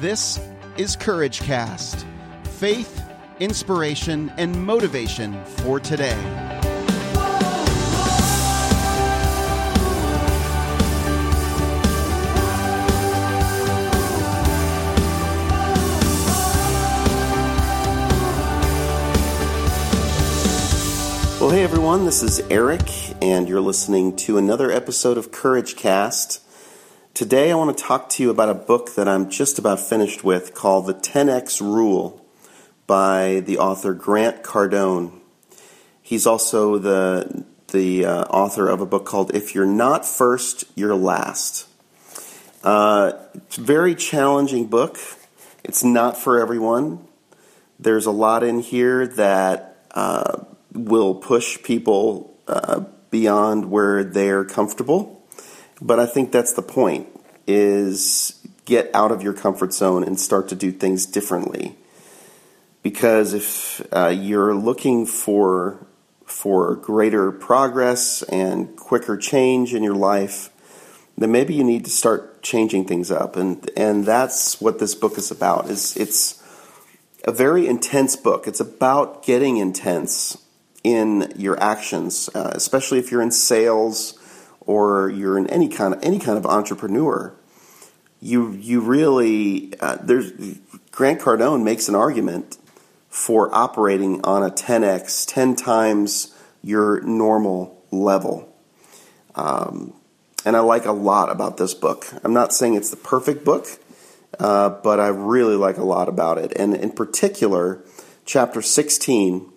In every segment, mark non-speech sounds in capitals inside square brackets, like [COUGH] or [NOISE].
This is Courage Cast faith, inspiration, and motivation for today. Well, hey everyone, this is Eric, and you're listening to another episode of Courage Cast. Today, I want to talk to you about a book that I'm just about finished with called The 10X Rule by the author Grant Cardone. He's also the, the uh, author of a book called If You're Not First, You're Last. Uh, it's a very challenging book. It's not for everyone. There's a lot in here that uh, will push people uh, beyond where they're comfortable. But I think that's the point is get out of your comfort zone and start to do things differently. Because if uh, you're looking for for greater progress and quicker change in your life, then maybe you need to start changing things up. And and that's what this book is about. Is it's a very intense book. It's about getting intense in your actions, uh, especially if you're in sales or you're in any kind of any kind of entrepreneur. You you really uh, there's Grant Cardone makes an argument for operating on a 10x, 10 times your normal level. Um, and I like a lot about this book. I'm not saying it's the perfect book, uh, but I really like a lot about it. And in particular, chapter 16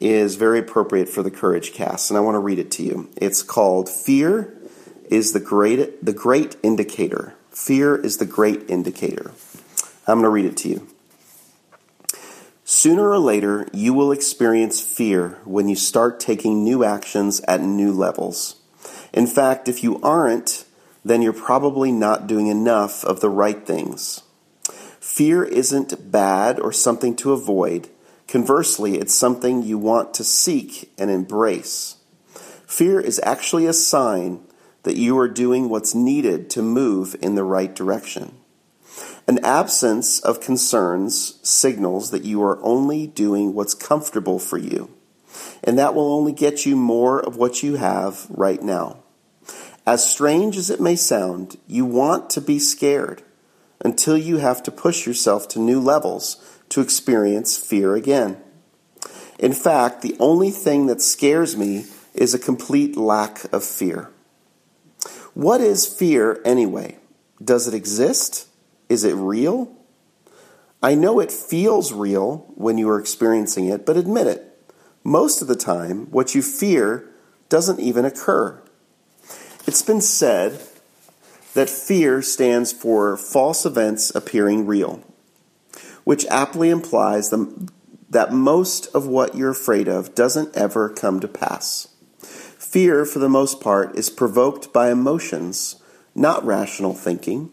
is very appropriate for the Courage Cast, and I want to read it to you. It's called Fear is the Great, the great Indicator. Fear is the Great Indicator. I'm going to read it to you. Sooner or later, you will experience fear when you start taking new actions at new levels. In fact, if you aren't, then you're probably not doing enough of the right things. Fear isn't bad or something to avoid. Conversely, it's something you want to seek and embrace. Fear is actually a sign that you are doing what's needed to move in the right direction. An absence of concerns signals that you are only doing what's comfortable for you, and that will only get you more of what you have right now. As strange as it may sound, you want to be scared until you have to push yourself to new levels to experience fear again. In fact, the only thing that scares me is a complete lack of fear. What is fear anyway? Does it exist? Is it real? I know it feels real when you are experiencing it, but admit it. Most of the time, what you fear doesn't even occur. It's been said that fear stands for false events appearing real which aptly implies the, that most of what you're afraid of doesn't ever come to pass. Fear, for the most part, is provoked by emotions, not rational thinking.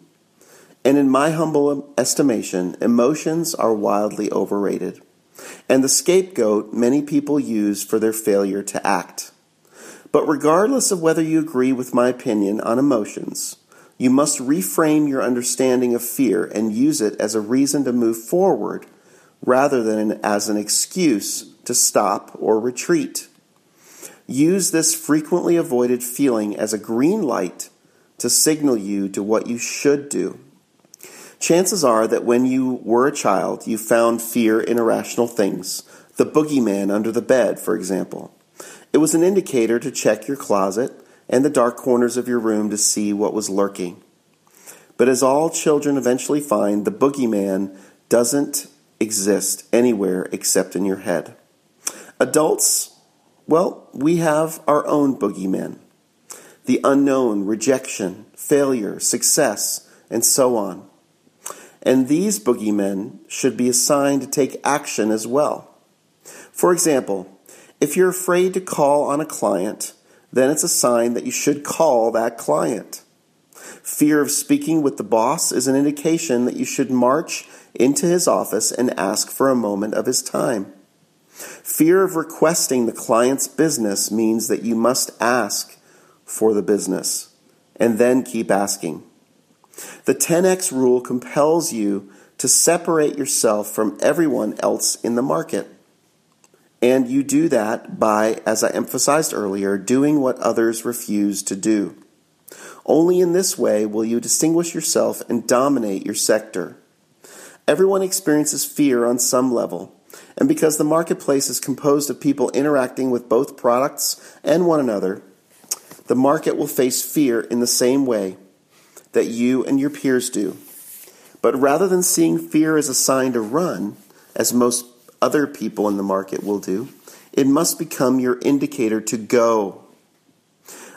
And in my humble estimation, emotions are wildly overrated, and the scapegoat many people use for their failure to act. But regardless of whether you agree with my opinion on emotions, you must reframe your understanding of fear and use it as a reason to move forward rather than as an excuse to stop or retreat. Use this frequently avoided feeling as a green light to signal you to what you should do. Chances are that when you were a child, you found fear in irrational things, the boogeyman under the bed, for example. It was an indicator to check your closet and the dark corners of your room to see what was lurking. But as all children eventually find, the boogeyman doesn't exist anywhere except in your head. Adults, well, we have our own boogeymen the unknown, rejection, failure, success, and so on. And these boogeymen should be assigned to take action as well. For example, if you're afraid to call on a client, then it's a sign that you should call that client. Fear of speaking with the boss is an indication that you should march into his office and ask for a moment of his time. Fear of requesting the client's business means that you must ask for the business and then keep asking. The 10x rule compels you to separate yourself from everyone else in the market. And you do that by, as I emphasized earlier, doing what others refuse to do. Only in this way will you distinguish yourself and dominate your sector. Everyone experiences fear on some level, and because the marketplace is composed of people interacting with both products and one another, the market will face fear in the same way that you and your peers do. But rather than seeing fear as a sign to run, as most other people in the market will do, it must become your indicator to go.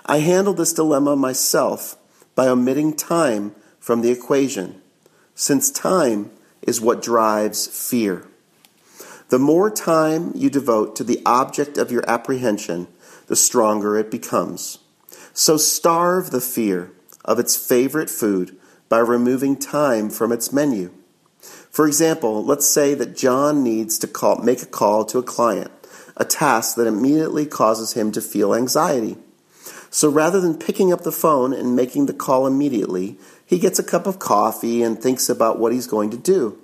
I handled this dilemma myself by omitting time from the equation, since time is what drives fear. The more time you devote to the object of your apprehension, the stronger it becomes. So starve the fear of its favorite food by removing time from its menu. For example, let's say that John needs to call, make a call to a client, a task that immediately causes him to feel anxiety. So rather than picking up the phone and making the call immediately, he gets a cup of coffee and thinks about what he's going to do.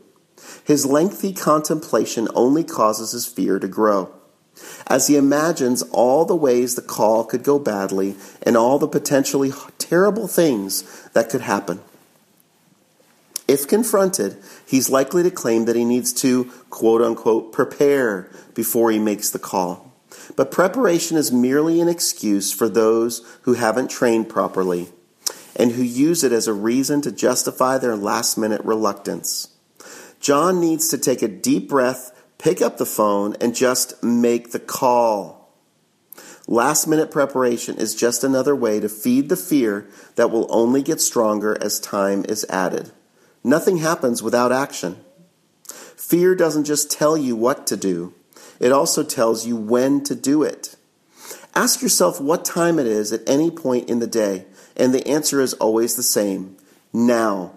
His lengthy contemplation only causes his fear to grow as he imagines all the ways the call could go badly and all the potentially terrible things that could happen. If confronted, he's likely to claim that he needs to, quote unquote, prepare before he makes the call. But preparation is merely an excuse for those who haven't trained properly and who use it as a reason to justify their last minute reluctance. John needs to take a deep breath pick up the phone and just make the call. Last minute preparation is just another way to feed the fear that will only get stronger as time is added. Nothing happens without action. Fear doesn't just tell you what to do, it also tells you when to do it. Ask yourself what time it is at any point in the day, and the answer is always the same now.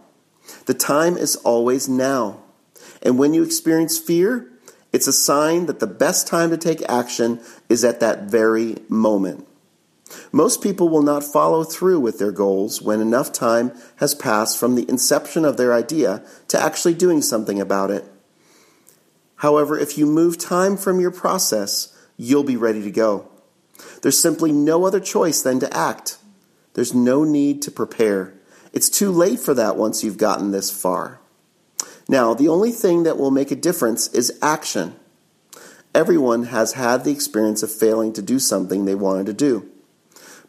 The time is always now. And when you experience fear, it's a sign that the best time to take action is at that very moment. Most people will not follow through with their goals when enough time has passed from the inception of their idea to actually doing something about it. However, if you move time from your process, you'll be ready to go. There's simply no other choice than to act. There's no need to prepare. It's too late for that once you've gotten this far. Now, the only thing that will make a difference is action. Everyone has had the experience of failing to do something they wanted to do.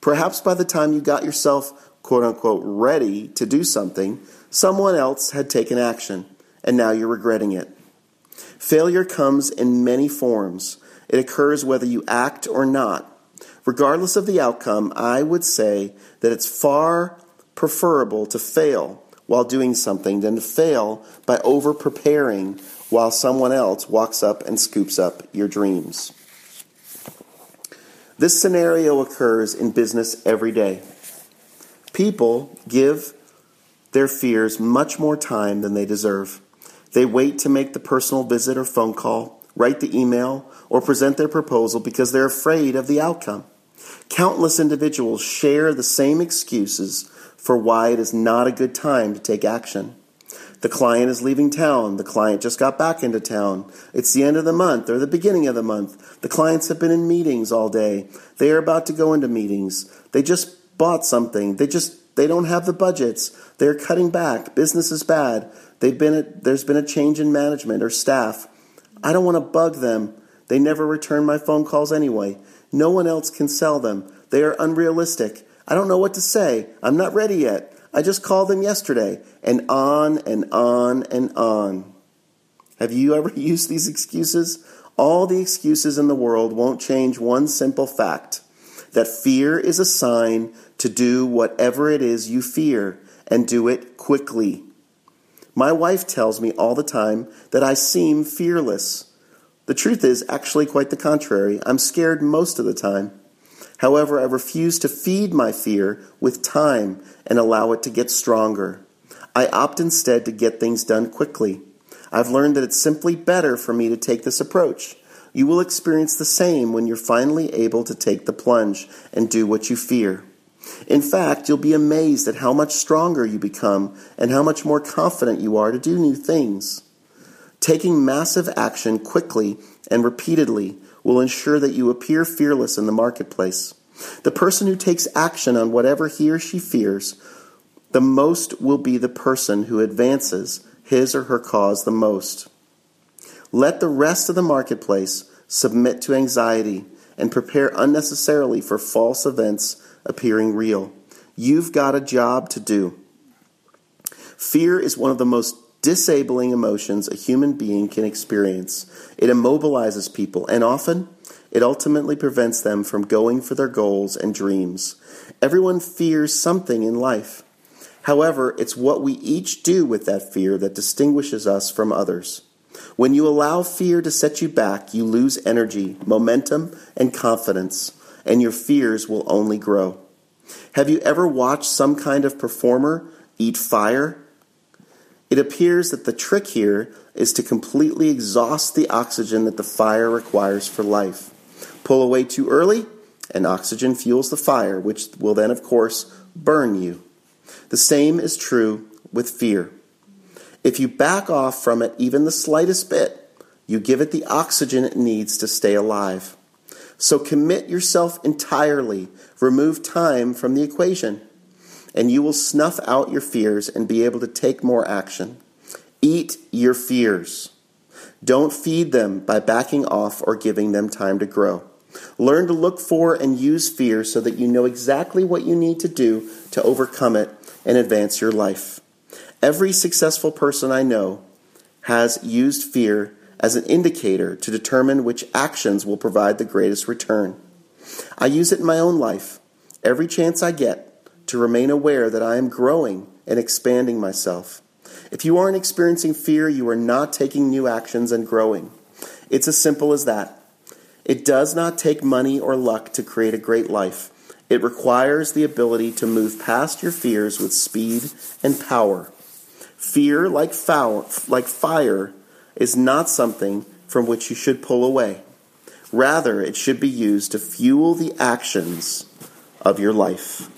Perhaps by the time you got yourself, quote unquote, ready to do something, someone else had taken action, and now you're regretting it. Failure comes in many forms. It occurs whether you act or not. Regardless of the outcome, I would say that it's far preferable to fail while doing something than to fail by over preparing while someone else walks up and scoops up your dreams. This scenario occurs in business every day. People give their fears much more time than they deserve. They wait to make the personal visit or phone call, write the email, or present their proposal because they're afraid of the outcome. Countless individuals share the same excuses for why it is not a good time to take action. The client is leaving town. The client just got back into town. It's the end of the month or the beginning of the month. The clients have been in meetings all day. They are about to go into meetings. They just bought something. They just they don't have the budgets. They're cutting back. Business is bad. They've been a, there's been a change in management or staff. I don't want to bug them. They never return my phone calls anyway. No one else can sell them. They are unrealistic. I don't know what to say. I'm not ready yet. I just called them yesterday. And on and on and on. Have you ever [LAUGHS] used these excuses? All the excuses in the world won't change one simple fact that fear is a sign to do whatever it is you fear and do it quickly. My wife tells me all the time that I seem fearless. The truth is actually quite the contrary. I'm scared most of the time. However, I refuse to feed my fear with time and allow it to get stronger. I opt instead to get things done quickly. I've learned that it's simply better for me to take this approach. You will experience the same when you're finally able to take the plunge and do what you fear. In fact, you'll be amazed at how much stronger you become and how much more confident you are to do new things. Taking massive action quickly and repeatedly will ensure that you appear fearless in the marketplace. The person who takes action on whatever he or she fears the most will be the person who advances his or her cause the most. Let the rest of the marketplace submit to anxiety and prepare unnecessarily for false events appearing real. You've got a job to do. Fear is one of the most disabling emotions a human being can experience. It immobilizes people, and often it ultimately prevents them from going for their goals and dreams. Everyone fears something in life. However, it's what we each do with that fear that distinguishes us from others. When you allow fear to set you back, you lose energy, momentum, and confidence, and your fears will only grow. Have you ever watched some kind of performer eat fire? It appears that the trick here is to completely exhaust the oxygen that the fire requires for life. Pull away too early, and oxygen fuels the fire, which will then, of course, burn you. The same is true with fear. If you back off from it even the slightest bit, you give it the oxygen it needs to stay alive. So commit yourself entirely, remove time from the equation, and you will snuff out your fears and be able to take more action. Eat your fears. Don't feed them by backing off or giving them time to grow. Learn to look for and use fear so that you know exactly what you need to do to overcome it and advance your life. Every successful person I know has used fear as an indicator to determine which actions will provide the greatest return. I use it in my own life every chance I get to remain aware that I am growing and expanding myself. If you aren't experiencing fear, you are not taking new actions and growing. It's as simple as that. It does not take money or luck to create a great life. It requires the ability to move past your fears with speed and power. Fear, like, foul, like fire, is not something from which you should pull away. Rather, it should be used to fuel the actions of your life.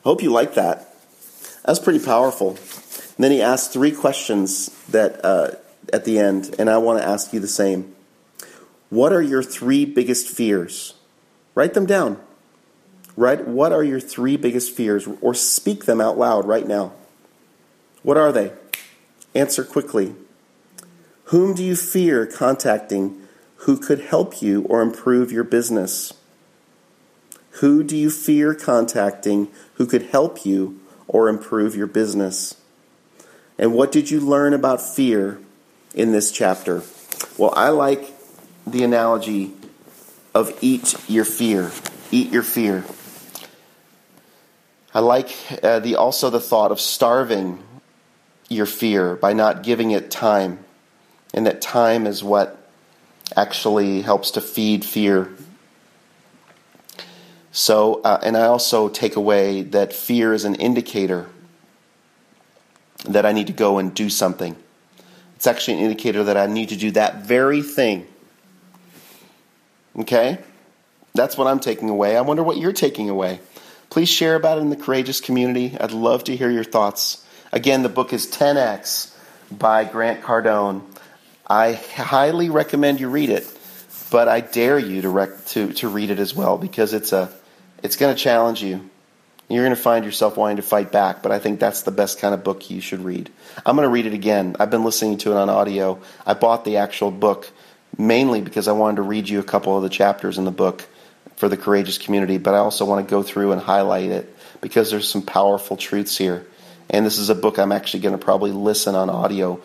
I hope you like that. That's pretty powerful. And then he asked three questions that uh, at the end, and I want to ask you the same. What are your three biggest fears? Write them down. Right? What are your three biggest fears? Or speak them out loud right now. What are they? Answer quickly. Whom do you fear contacting who could help you or improve your business? Who do you fear contacting who could help you or improve your business? And what did you learn about fear in this chapter? Well, I like the analogy of eat your fear. Eat your fear. I like uh, the also the thought of starving your fear by not giving it time, and that time is what actually helps to feed fear so, uh, and I also take away that fear is an indicator that I need to go and do something. It's actually an indicator that I need to do that very thing. Okay? That's what I'm taking away. I wonder what you're taking away. Please share about it in the courageous community. I'd love to hear your thoughts. Again, the book is 10x by Grant Cardone. I highly recommend you read it, but I dare you to, rec- to, to read it as well because it's a it's going to challenge you. You're going to find yourself wanting to fight back, but I think that's the best kind of book you should read. I'm going to read it again. I've been listening to it on audio. I bought the actual book mainly because I wanted to read you a couple of the chapters in the book for the courageous community, but I also want to go through and highlight it because there's some powerful truths here. And this is a book I'm actually going to probably listen on audio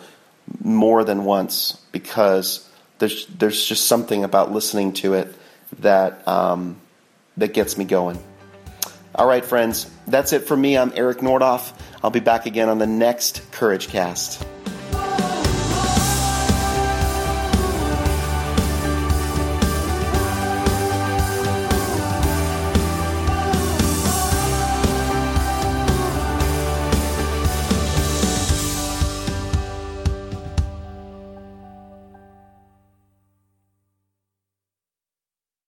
more than once because there's there's just something about listening to it that um, that gets me going. All right, friends, that's it for me. I'm Eric Nordoff. I'll be back again on the next Courage Cast.